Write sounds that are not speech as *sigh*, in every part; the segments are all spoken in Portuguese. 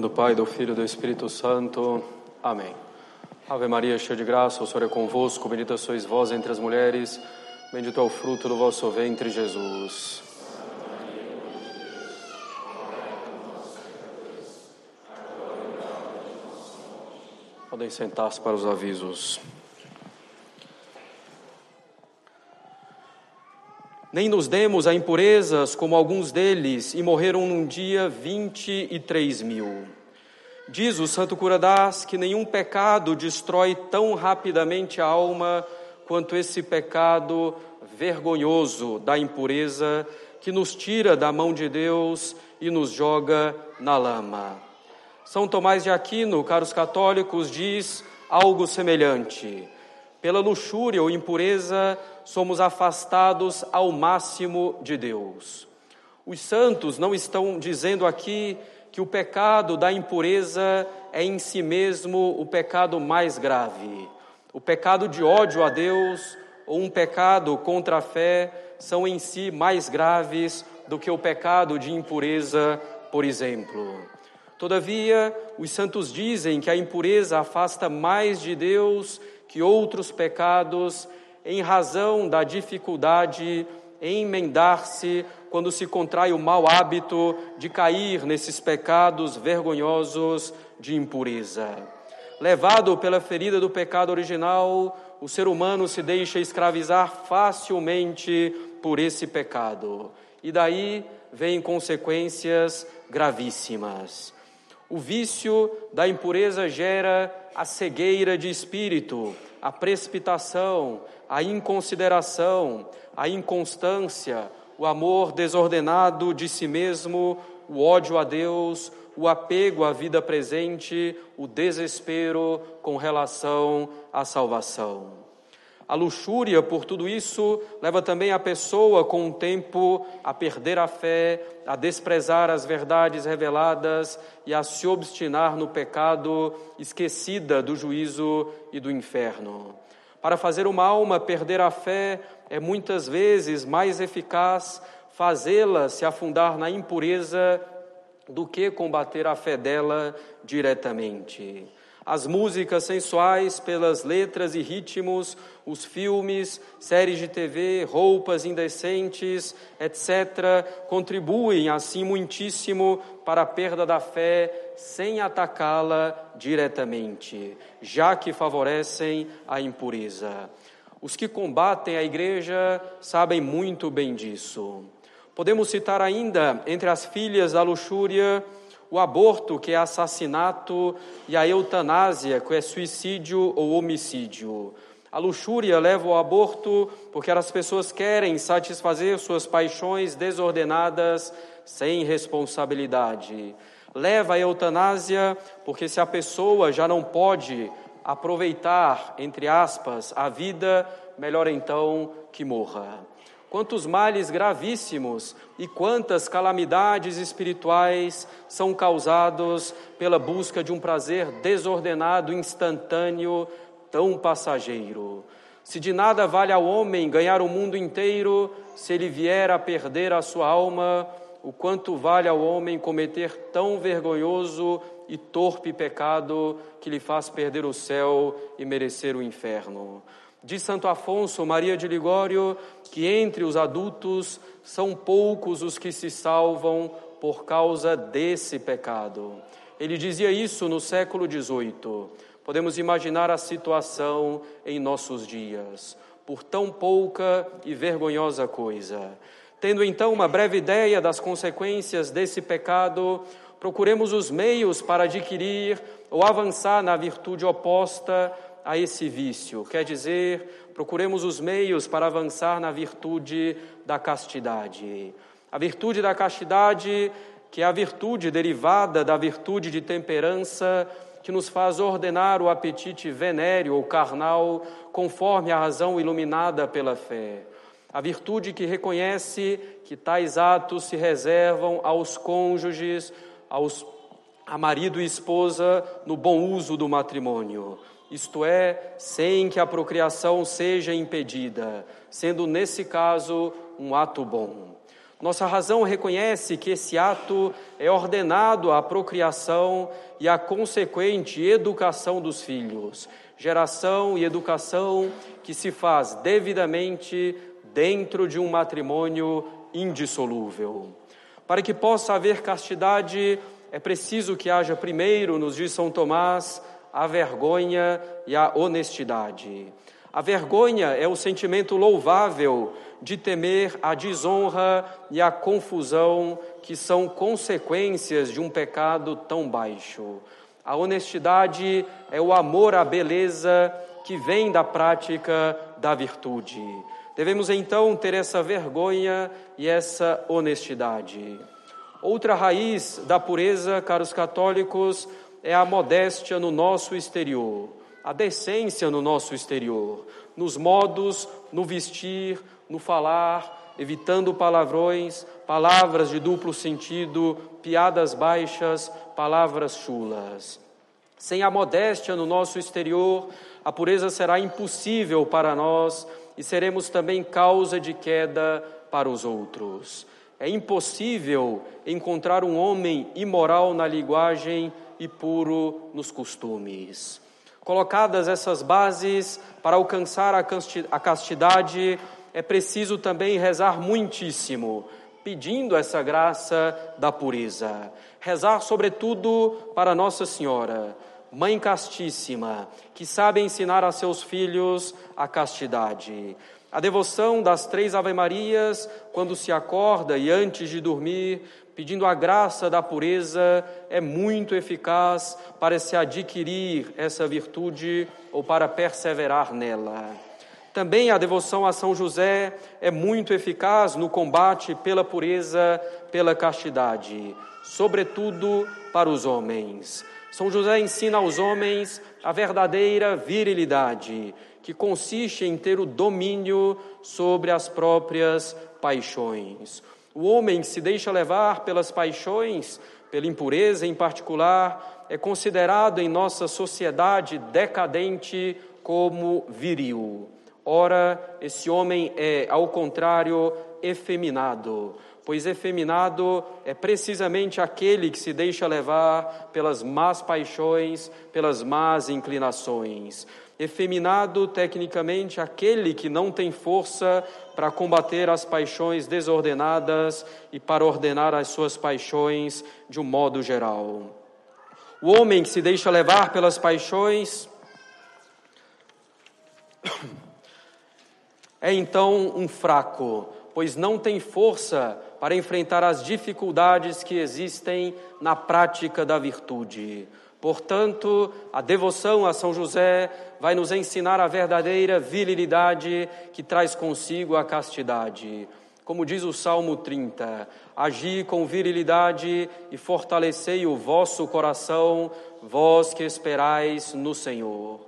nome do Pai, do Filho e do Espírito Santo. Amém. Ave Maria, cheia de graça, o Senhor é convosco, bendita sois vós entre as mulheres, bendito é o fruto do vosso ventre, Jesus. Podem sentar-se para os avisos. Nem nos demos a impurezas como alguns deles, e morreram num dia vinte e três mil. Diz o Santo Curadás que nenhum pecado destrói tão rapidamente a alma quanto esse pecado vergonhoso da impureza que nos tira da mão de Deus e nos joga na lama. São Tomás de Aquino, caros católicos, diz algo semelhante. Pela luxúria ou impureza, somos afastados ao máximo de Deus. Os santos não estão dizendo aqui que o pecado da impureza é em si mesmo o pecado mais grave. O pecado de ódio a Deus ou um pecado contra a fé são em si mais graves do que o pecado de impureza, por exemplo. Todavia, os santos dizem que a impureza afasta mais de Deus que outros pecados, em razão da dificuldade em emendar-se quando se contrai o mau hábito de cair nesses pecados vergonhosos de impureza. Levado pela ferida do pecado original, o ser humano se deixa escravizar facilmente por esse pecado. E daí vêm consequências gravíssimas. O vício da impureza gera a cegueira de espírito, a precipitação, a inconsideração, a inconstância, o amor desordenado de si mesmo, o ódio a Deus, o apego à vida presente, o desespero com relação à salvação. A luxúria, por tudo isso, leva também a pessoa, com o tempo, a perder a fé, a desprezar as verdades reveladas e a se obstinar no pecado, esquecida do juízo e do inferno. Para fazer uma alma perder a fé, é muitas vezes mais eficaz fazê-la se afundar na impureza do que combater a fé dela diretamente as músicas sensuais pelas letras e ritmos, os filmes, séries de TV, roupas indecentes, etc., contribuem assim muitíssimo para a perda da fé sem atacá-la diretamente, já que favorecem a impureza. Os que combatem a igreja sabem muito bem disso. Podemos citar ainda entre as filhas da luxúria o aborto, que é assassinato, e a eutanásia, que é suicídio ou homicídio. A luxúria leva ao aborto porque as pessoas querem satisfazer suas paixões desordenadas sem responsabilidade. Leva à eutanásia porque se a pessoa já não pode aproveitar, entre aspas, a vida, melhor então que morra quantos males gravíssimos e quantas calamidades espirituais são causados pela busca de um prazer desordenado, instantâneo, tão passageiro. Se de nada vale ao homem ganhar o mundo inteiro, se ele vier a perder a sua alma, o quanto vale ao homem cometer tão vergonhoso e torpe pecado que lhe faz perder o céu e merecer o inferno. Diz Santo Afonso Maria de Ligório que entre os adultos são poucos os que se salvam por causa desse pecado. Ele dizia isso no século XVIII. Podemos imaginar a situação em nossos dias, por tão pouca e vergonhosa coisa. Tendo então uma breve ideia das consequências desse pecado, procuremos os meios para adquirir ou avançar na virtude oposta a esse vício, quer dizer, procuremos os meios para avançar na virtude da castidade. A virtude da castidade, que é a virtude derivada da virtude de temperança, que nos faz ordenar o apetite venéreo ou carnal conforme a razão iluminada pela fé. A virtude que reconhece que tais atos se reservam aos cônjuges, aos, a marido e esposa, no bom uso do matrimônio isto é, sem que a procriação seja impedida, sendo nesse caso um ato bom. Nossa razão reconhece que esse ato é ordenado à procriação e à consequente educação dos filhos, geração e educação que se faz devidamente dentro de um matrimônio indissolúvel. Para que possa haver castidade, é preciso que haja primeiro, nos diz São Tomás, a vergonha e a honestidade. A vergonha é o sentimento louvável de temer a desonra e a confusão que são consequências de um pecado tão baixo. A honestidade é o amor à beleza que vem da prática da virtude. Devemos então ter essa vergonha e essa honestidade. Outra raiz da pureza, caros católicos, é a modéstia no nosso exterior, a decência no nosso exterior, nos modos, no vestir, no falar, evitando palavrões, palavras de duplo sentido, piadas baixas, palavras chulas. Sem a modéstia no nosso exterior, a pureza será impossível para nós e seremos também causa de queda para os outros. É impossível encontrar um homem imoral na linguagem e puro nos costumes. Colocadas essas bases para alcançar a castidade, é preciso também rezar muitíssimo, pedindo essa graça da pureza. Rezar, sobretudo, para Nossa Senhora, Mãe Castíssima, que sabe ensinar a seus filhos a castidade. A devoção das três Ave-Marias, quando se acorda e antes de dormir, pedindo a graça da pureza, é muito eficaz para se adquirir essa virtude ou para perseverar nela. Também a devoção a São José é muito eficaz no combate pela pureza, pela castidade, sobretudo para os homens. São José ensina aos homens a verdadeira virilidade, que consiste em ter o domínio sobre as próprias paixões. O homem que se deixa levar pelas paixões, pela impureza em particular, é considerado em nossa sociedade decadente como viril. Ora, esse homem é, ao contrário, efeminado, pois efeminado é precisamente aquele que se deixa levar pelas más paixões, pelas más inclinações. Efeminado, tecnicamente, aquele que não tem força para combater as paixões desordenadas e para ordenar as suas paixões de um modo geral. O homem que se deixa levar pelas paixões *coughs* é então um fraco, pois não tem força para enfrentar as dificuldades que existem na prática da virtude. Portanto, a devoção a São José vai nos ensinar a verdadeira virilidade que traz consigo a castidade. Como diz o Salmo 30, agi com virilidade e fortalecei o vosso coração, vós que esperais no Senhor.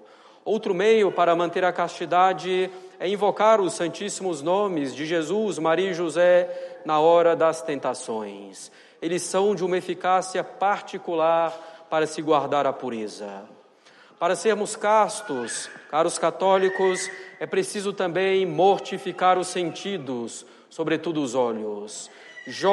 Outro meio para manter a castidade é invocar os santíssimos nomes de Jesus, Maria e José na hora das tentações. Eles são de uma eficácia particular para se guardar a pureza. Para sermos castos, caros católicos, é preciso também mortificar os sentidos, sobretudo os olhos. Jó,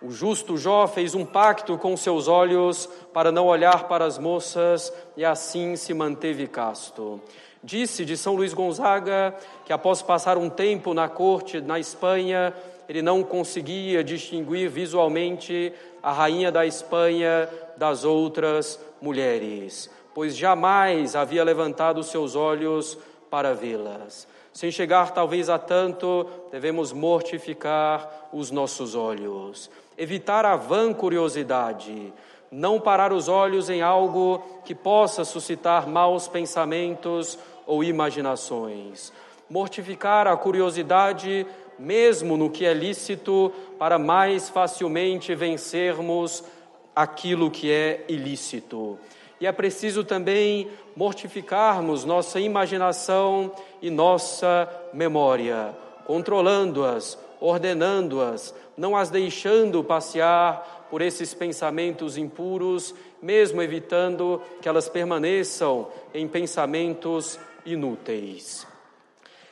o justo Jó, fez um pacto com seus olhos para não olhar para as moças e assim se manteve casto. Disse de São Luís Gonzaga que, após passar um tempo na corte na Espanha, ele não conseguia distinguir visualmente a rainha da Espanha das outras mulheres, pois jamais havia levantado seus olhos para vê-las. Sem chegar talvez a tanto, devemos mortificar os nossos olhos, evitar a vã curiosidade, não parar os olhos em algo que possa suscitar maus pensamentos ou imaginações, mortificar a curiosidade mesmo no que é lícito, para mais facilmente vencermos aquilo que é ilícito. E é preciso também mortificarmos nossa imaginação e nossa memória, controlando-as, ordenando-as, não as deixando passear por esses pensamentos impuros, mesmo evitando que elas permaneçam em pensamentos inúteis.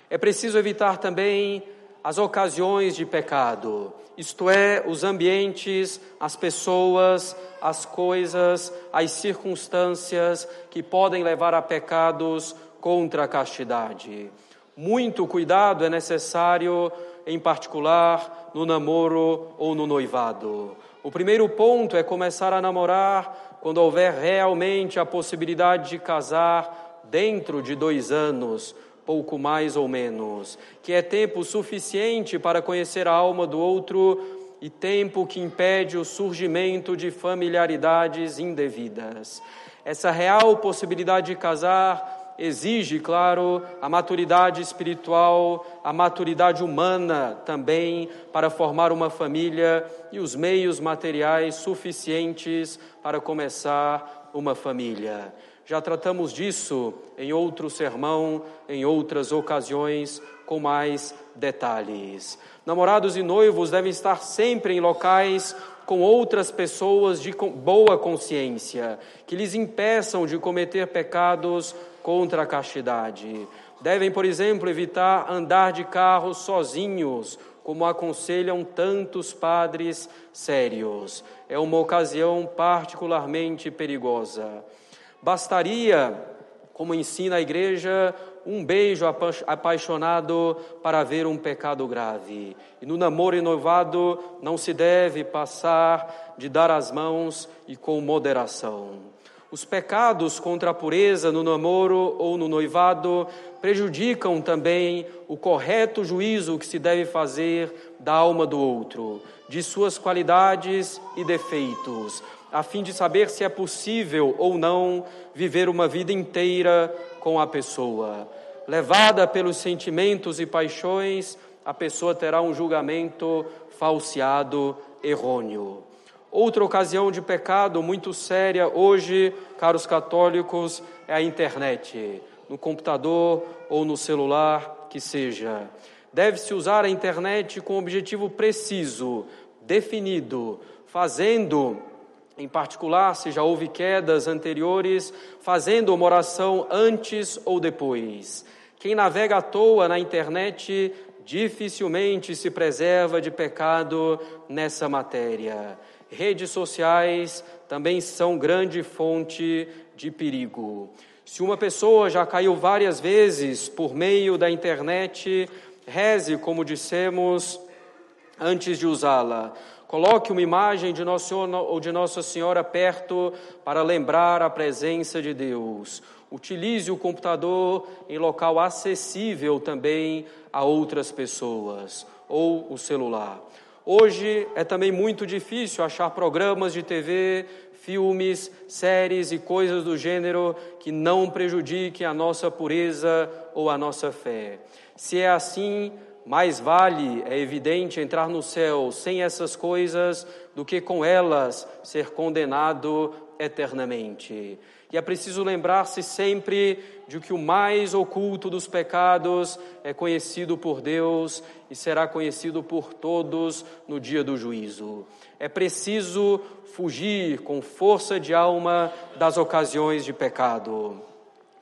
É preciso evitar também as ocasiões de pecado, isto é, os ambientes, as pessoas, as coisas, as circunstâncias que podem levar a pecados contra a castidade. Muito cuidado é necessário, em particular, no namoro ou no noivado. O primeiro ponto é começar a namorar quando houver realmente a possibilidade de casar dentro de dois anos, pouco mais ou menos, que é tempo suficiente para conhecer a alma do outro e tempo que impede o surgimento de familiaridades indevidas. Essa real possibilidade de casar exige, claro, a maturidade espiritual, a maturidade humana também para formar uma família e os meios materiais suficientes para começar uma família. Já tratamos disso em outro sermão, em outras ocasiões, com mais detalhes. Namorados e noivos devem estar sempre em locais com outras pessoas de boa consciência, que lhes impeçam de cometer pecados contra a castidade. Devem, por exemplo, evitar andar de carro sozinhos, como aconselham tantos padres sérios. É uma ocasião particularmente perigosa. Bastaria, como ensina a igreja, um beijo apaixonado para ver um pecado grave. E no namoro noivado não se deve passar de dar as mãos e com moderação. Os pecados contra a pureza no namoro ou no noivado prejudicam também o correto juízo que se deve fazer da alma do outro, de suas qualidades e defeitos, a fim de saber se é possível ou não viver uma vida inteira com a pessoa. Levada pelos sentimentos e paixões, a pessoa terá um julgamento falseado, errôneo. Outra ocasião de pecado muito séria hoje, caros católicos, é a internet, no computador ou no celular, que seja. Deve-se usar a internet com objetivo preciso, definido, fazendo em particular, se já houve quedas anteriores, fazendo uma oração antes ou depois. Quem navega à toa na internet dificilmente se preserva de pecado nessa matéria. Redes sociais também são grande fonte de perigo. Se uma pessoa já caiu várias vezes por meio da internet, reze, como dissemos, antes de usá-la. Coloque uma imagem de Nosso Senhor ou de Nossa Senhora perto para lembrar a presença de Deus. Utilize o computador em local acessível também a outras pessoas, ou o celular. Hoje é também muito difícil achar programas de TV, filmes, séries e coisas do gênero que não prejudiquem a nossa pureza ou a nossa fé. Se é assim, mais vale, é evidente, entrar no céu sem essas coisas do que com elas ser condenado eternamente. E é preciso lembrar-se sempre de que o mais oculto dos pecados é conhecido por Deus e será conhecido por todos no dia do juízo. É preciso fugir com força de alma das ocasiões de pecado.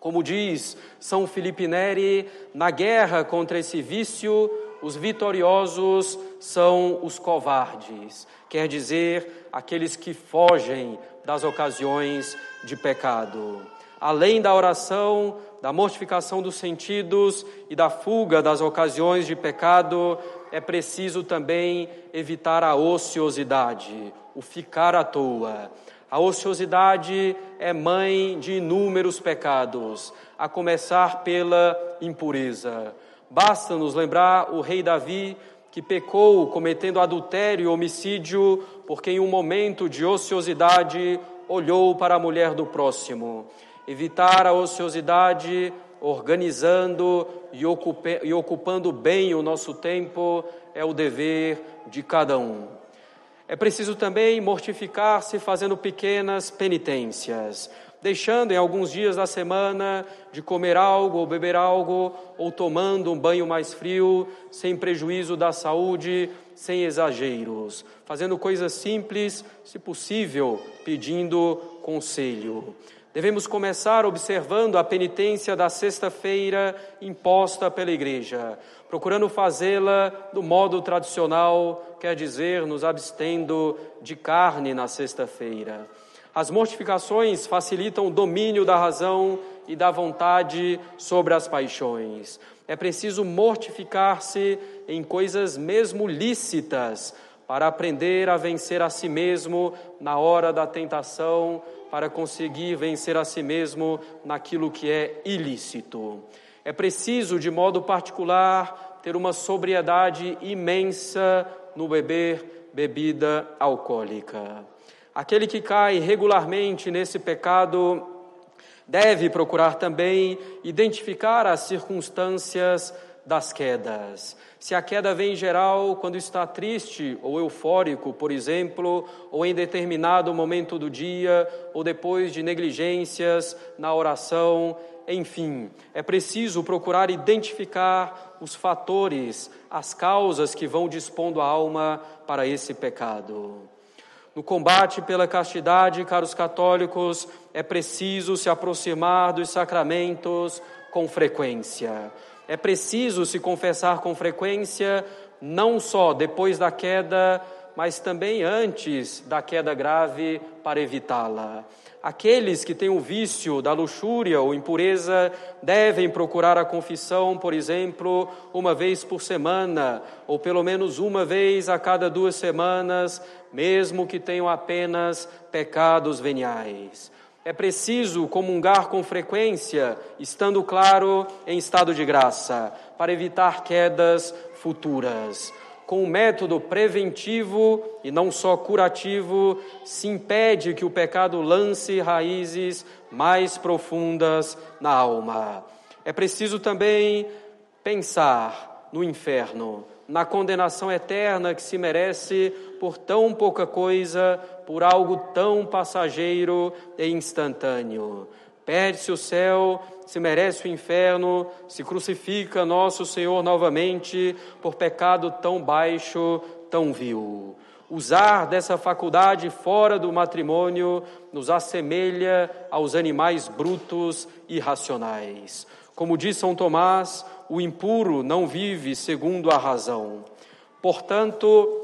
Como diz São Felipe Neri, na guerra contra esse vício, os vitoriosos são os covardes, quer dizer, aqueles que fogem das ocasiões de pecado. Além da oração, da mortificação dos sentidos e da fuga das ocasiões de pecado, é preciso também evitar a ociosidade, o ficar à toa. A ociosidade é mãe de inúmeros pecados, a começar pela impureza. Basta nos lembrar o rei Davi, que pecou cometendo adultério e homicídio, porque em um momento de ociosidade olhou para a mulher do próximo. Evitar a ociosidade, organizando e, ocupando bem o nosso tempo, é o dever de cada um. É preciso também mortificar-se fazendo pequenas penitências, deixando em alguns dias da semana de comer algo ou beber algo, ou tomando um banho mais frio, sem prejuízo da saúde, sem exageros, fazendo coisas simples, se possível, pedindo conselho. Devemos começar observando a penitência da sexta-feira imposta pela Igreja, procurando fazê-la do modo tradicional, quer dizer, nos abstendo de carne na sexta-feira. As mortificações facilitam o domínio da razão e da vontade sobre as paixões. É preciso mortificar-se em coisas mesmo lícitas para aprender a vencer a si mesmo na hora da tentação para conseguir vencer a si mesmo naquilo que é ilícito. É preciso, de modo particular, ter uma sobriedade imensa no beber bebida alcoólica. Aquele que cai regularmente nesse pecado deve procurar também identificar as circunstâncias das quedas. Se a queda vem em geral quando está triste ou eufórico, por exemplo, ou em determinado momento do dia, ou depois de negligências na oração, enfim, é preciso procurar identificar os fatores, as causas que vão dispondo a alma para esse pecado. No combate pela castidade, caros católicos, é preciso se aproximar dos sacramentos com frequência. É preciso se confessar com frequência, não só depois da queda, mas também antes da queda grave para evitá-la. Aqueles que têm o vício da luxúria ou impureza devem procurar a confissão, por exemplo, uma vez por semana, ou pelo menos uma vez a cada duas semanas, mesmo que tenham apenas pecados veniais. É preciso comungar com frequência, estando claro em estado de graça, para evitar quedas futuras. Com o método preventivo e não só curativo, se impede que o pecado lance raízes mais profundas na alma. É preciso também pensar no inferno, na condenação eterna que se merece por tão pouca coisa, por algo tão passageiro e instantâneo. Perde-se o céu, se merece o inferno, se crucifica nosso Senhor novamente por pecado tão baixo, tão vil. Usar dessa faculdade fora do matrimônio nos assemelha aos animais brutos e racionais. Como diz São Tomás, o impuro não vive segundo a razão. Portanto,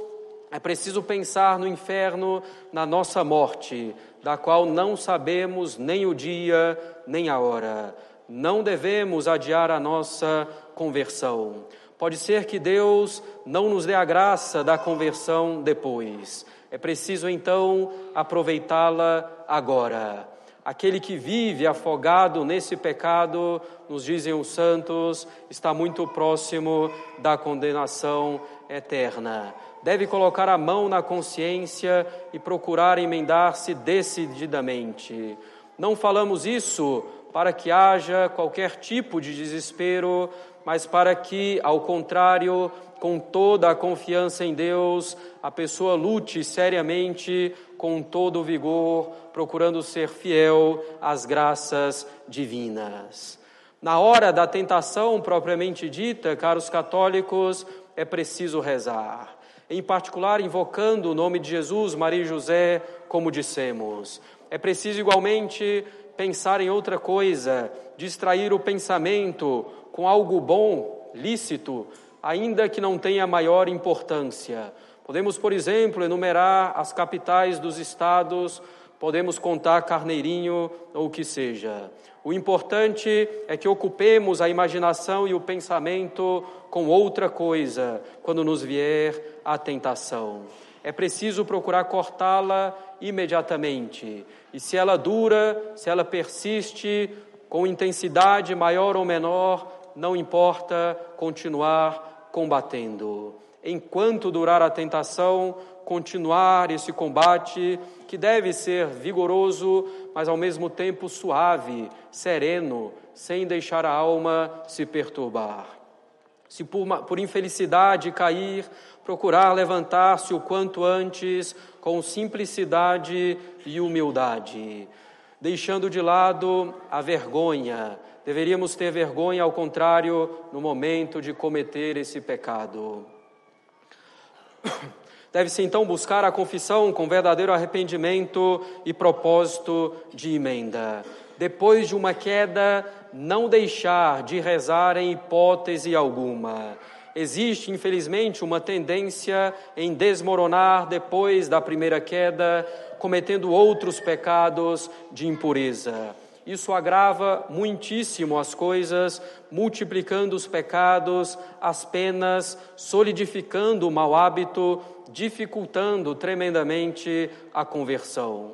é preciso pensar no inferno, na nossa morte, da qual não sabemos nem o dia nem a hora. Não devemos adiar a nossa conversão. Pode ser que Deus não nos dê a graça da conversão depois. É preciso então aproveitá-la agora. Aquele que vive afogado nesse pecado, nos dizem os santos, está muito próximo da condenação eterna. Deve colocar a mão na consciência e procurar emendar-se decididamente. Não falamos isso para que haja qualquer tipo de desespero, mas para que, ao contrário, com toda a confiança em Deus, a pessoa lute seriamente com todo o vigor, procurando ser fiel às graças divinas. Na hora da tentação propriamente dita, caros católicos, é preciso rezar. Em particular, invocando o nome de Jesus, Maria e José, como dissemos. É preciso igualmente pensar em outra coisa, distrair o pensamento com algo bom, lícito, ainda que não tenha maior importância. Podemos, por exemplo, enumerar as capitais dos estados, podemos contar Carneirinho ou o que seja. O importante é que ocupemos a imaginação e o pensamento com outra coisa quando nos vier a tentação. É preciso procurar cortá-la imediatamente. E se ela dura, se ela persiste com intensidade maior ou menor, não importa continuar combatendo. Enquanto durar a tentação, continuar esse combate que deve ser vigoroso, mas ao mesmo tempo suave, sereno, sem deixar a alma se perturbar. Se por, por infelicidade cair, procurar levantar-se o quanto antes com simplicidade e humildade, deixando de lado a vergonha. Deveríamos ter vergonha, ao contrário, no momento de cometer esse pecado. *coughs* Deve-se então buscar a confissão com verdadeiro arrependimento e propósito de emenda. Depois de uma queda, não deixar de rezar em hipótese alguma. Existe, infelizmente, uma tendência em desmoronar depois da primeira queda, cometendo outros pecados de impureza. Isso agrava muitíssimo as coisas, multiplicando os pecados, as penas, solidificando o mau hábito, dificultando tremendamente a conversão.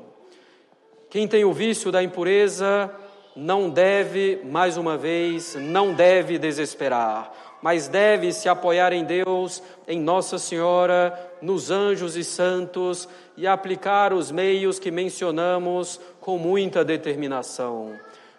Quem tem o vício da impureza não deve, mais uma vez, não deve desesperar, mas deve se apoiar em Deus, em Nossa Senhora, nos anjos e santos e aplicar os meios que mencionamos com muita determinação.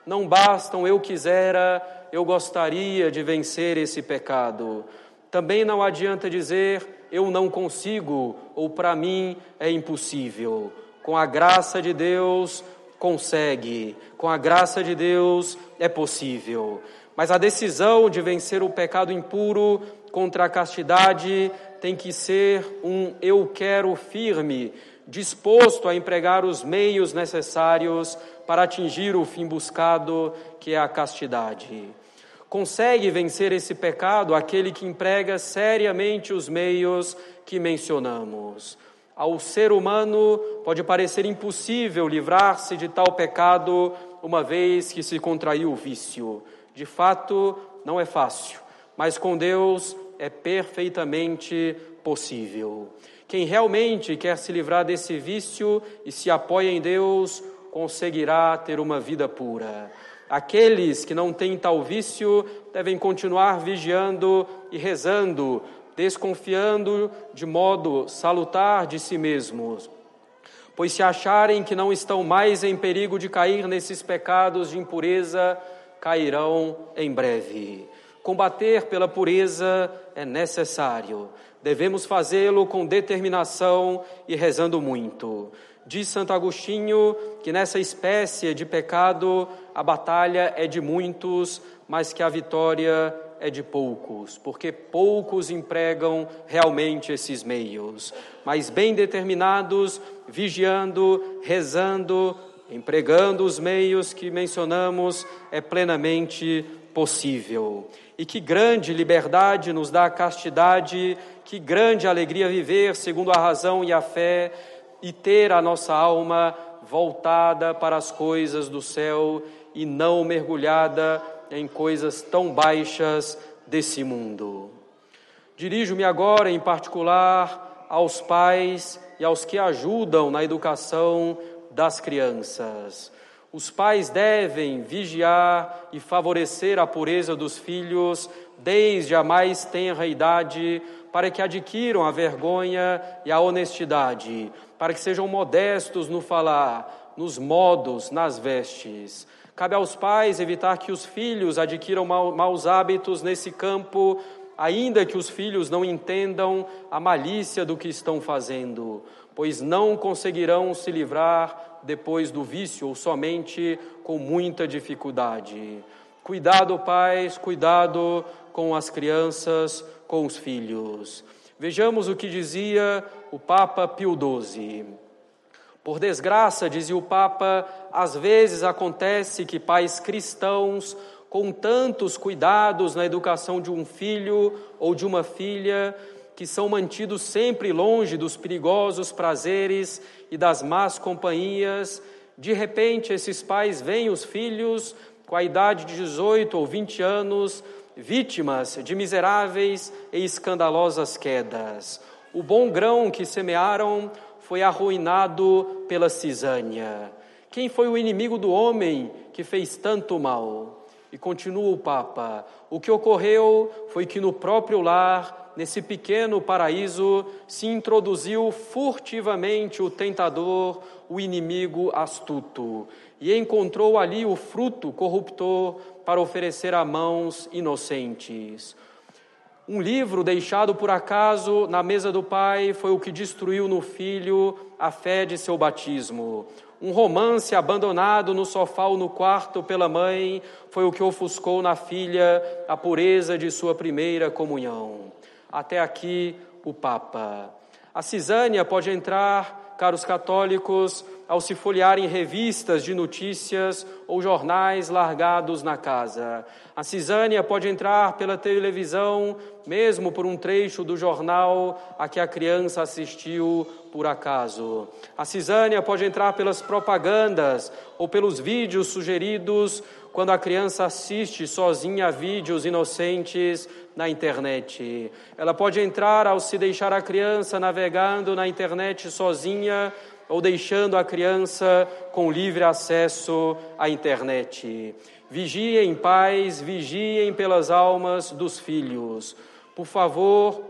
Não bastam eu quisera, eu gostaria de vencer esse pecado. Também não adianta dizer eu não consigo ou para mim é impossível. Com a graça de Deus, consegue. Com a graça de Deus, é possível. Mas a decisão de vencer o pecado impuro contra a castidade tem que ser um eu quero firme, disposto a empregar os meios necessários para atingir o fim buscado, que é a castidade. Consegue vencer esse pecado aquele que emprega seriamente os meios que mencionamos. Ao ser humano pode parecer impossível livrar-se de tal pecado uma vez que se contraiu o vício. De fato, não é fácil, mas com Deus é perfeitamente possível. Quem realmente quer se livrar desse vício e se apoia em Deus, conseguirá ter uma vida pura. Aqueles que não têm tal vício devem continuar vigiando e rezando, desconfiando de modo salutar de si mesmos. Pois se acharem que não estão mais em perigo de cair nesses pecados de impureza, cairão em breve. Combater pela pureza é necessário. Devemos fazê-lo com determinação e rezando muito. Diz Santo Agostinho que nessa espécie de pecado a batalha é de muitos, mas que a vitória é de poucos, porque poucos empregam realmente esses meios. Mas bem determinados, vigiando, rezando, empregando os meios que mencionamos, é plenamente possível. E que grande liberdade nos dá a castidade, que grande alegria viver segundo a razão e a fé e ter a nossa alma voltada para as coisas do céu e não mergulhada em coisas tão baixas desse mundo. Dirijo-me agora, em particular, aos pais e aos que ajudam na educação das crianças. Os pais devem vigiar e favorecer a pureza dos filhos desde a mais tenra idade, para que adquiram a vergonha e a honestidade, para que sejam modestos no falar, nos modos, nas vestes. Cabe aos pais evitar que os filhos adquiram maus hábitos nesse campo, ainda que os filhos não entendam a malícia do que estão fazendo, pois não conseguirão se livrar depois do vício ou somente com muita dificuldade. Cuidado, pais, cuidado com as crianças, com os filhos. Vejamos o que dizia o Papa Pio XII. Por desgraça, dizia o Papa, às vezes acontece que pais cristãos, com tantos cuidados na educação de um filho ou de uma filha, que são mantidos sempre longe dos perigosos prazeres e das más companhias, de repente esses pais veem os filhos com a idade de 18 ou 20 anos, vítimas de miseráveis e escandalosas quedas. O bom grão que semearam foi arruinado pela cisânia. Quem foi o inimigo do homem que fez tanto mal? E continua o Papa: o que ocorreu foi que no próprio lar nesse pequeno paraíso, se introduziu furtivamente o tentador, o inimigo astuto, e encontrou ali o fruto corruptor para oferecer a mãos inocentes. Um livro deixado por acaso na mesa do pai foi o que destruiu no filho a fé de seu batismo. Um romance abandonado no sofá ou no quarto pela mãe foi o que ofuscou na filha a pureza de sua primeira comunhão. Até aqui o Papa. A cisânia pode entrar, caros católicos, ao se folhearem revistas de notícias ou jornais largados na casa. A cisânia pode entrar pela televisão, mesmo por um trecho do jornal a que a criança assistiu por acaso. A cisânia pode entrar pelas propagandas ou pelos vídeos sugeridos quando a criança assiste sozinha a vídeos inocentes na internet. Ela pode entrar ao se deixar a criança navegando na internet sozinha ou deixando a criança com livre acesso à internet. Vigiem, pais, vigiem pelas almas dos filhos. Por favor,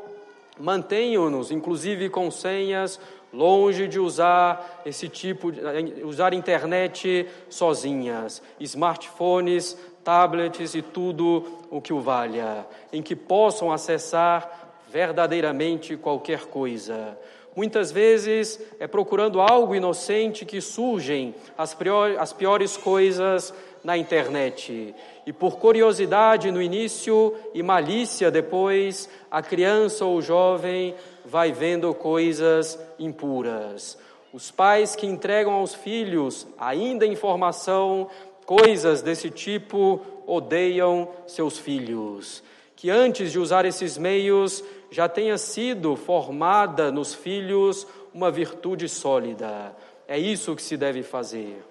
mantenham-nos, inclusive com senhas, longe de usar esse tipo, de, usar internet sozinhas, smartphones, tablets e tudo o que o valha, em que possam acessar verdadeiramente qualquer coisa. Muitas vezes é procurando algo inocente que surgem as, as piores coisas na internet. E por curiosidade no início e malícia depois, a criança ou o jovem vai vendo coisas impuras. Os pais que entregam aos filhos ainda informação, coisas desse tipo, odeiam seus filhos. Que antes de usar esses meios, já tenha sido formada nos filhos uma virtude sólida. É isso que se deve fazer.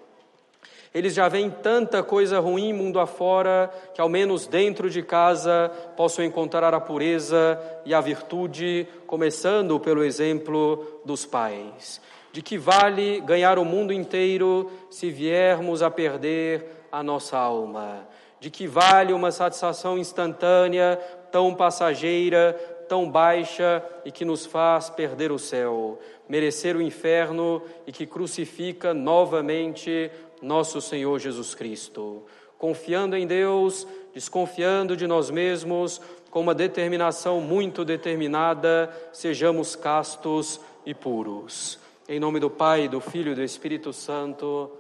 Eles já veem tanta coisa ruim mundo afora que, ao menos dentro de casa, possam encontrar a pureza e a virtude, começando pelo exemplo dos pais. De que vale ganhar o mundo inteiro se viermos a perder a nossa alma? De que vale uma satisfação instantânea, tão passageira, tão baixa e que nos faz perder o céu, merecer o inferno e que crucifica novamente nosso Senhor Jesus Cristo. Confiando em Deus, desconfiando de nós mesmos, com uma determinação muito determinada, sejamos castos e puros. Em nome do Pai, do Filho e do Espírito Santo.